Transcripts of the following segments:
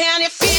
Can you feel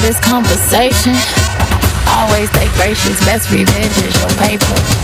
this conversation. Always take gracious, best revenge is your paper.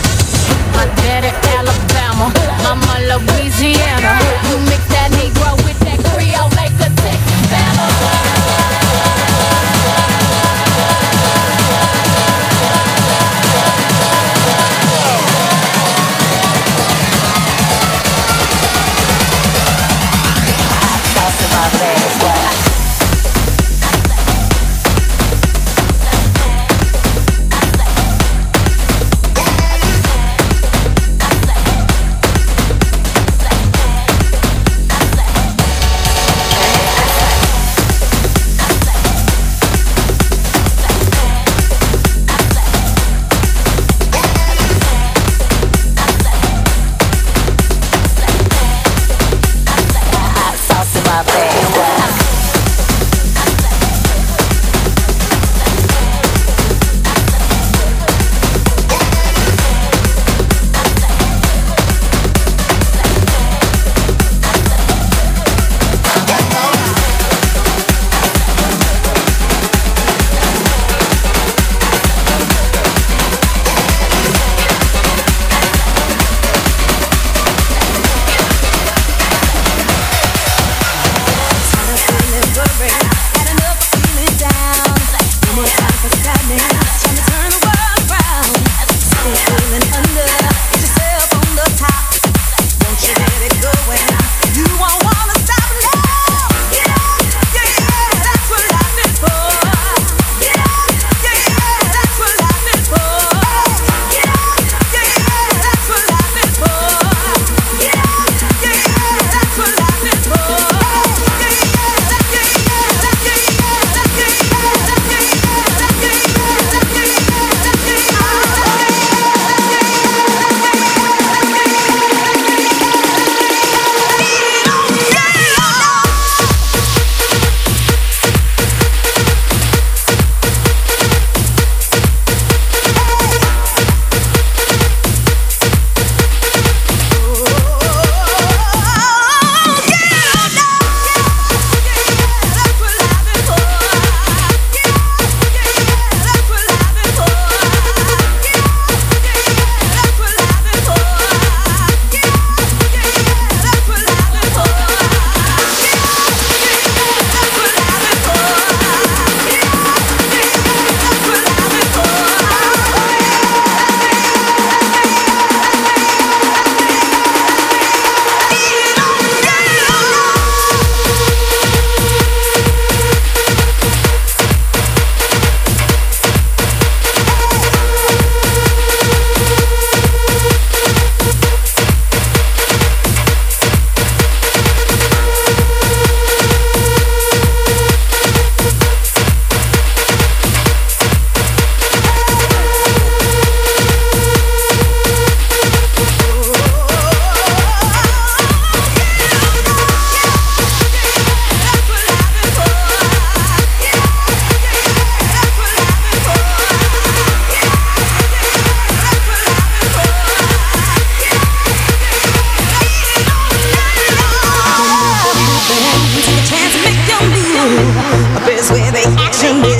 Yeah.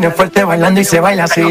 Tiene fuerte bailando y se baila así.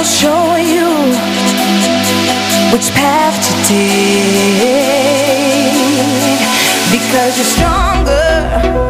will show you which path to take because you're stronger.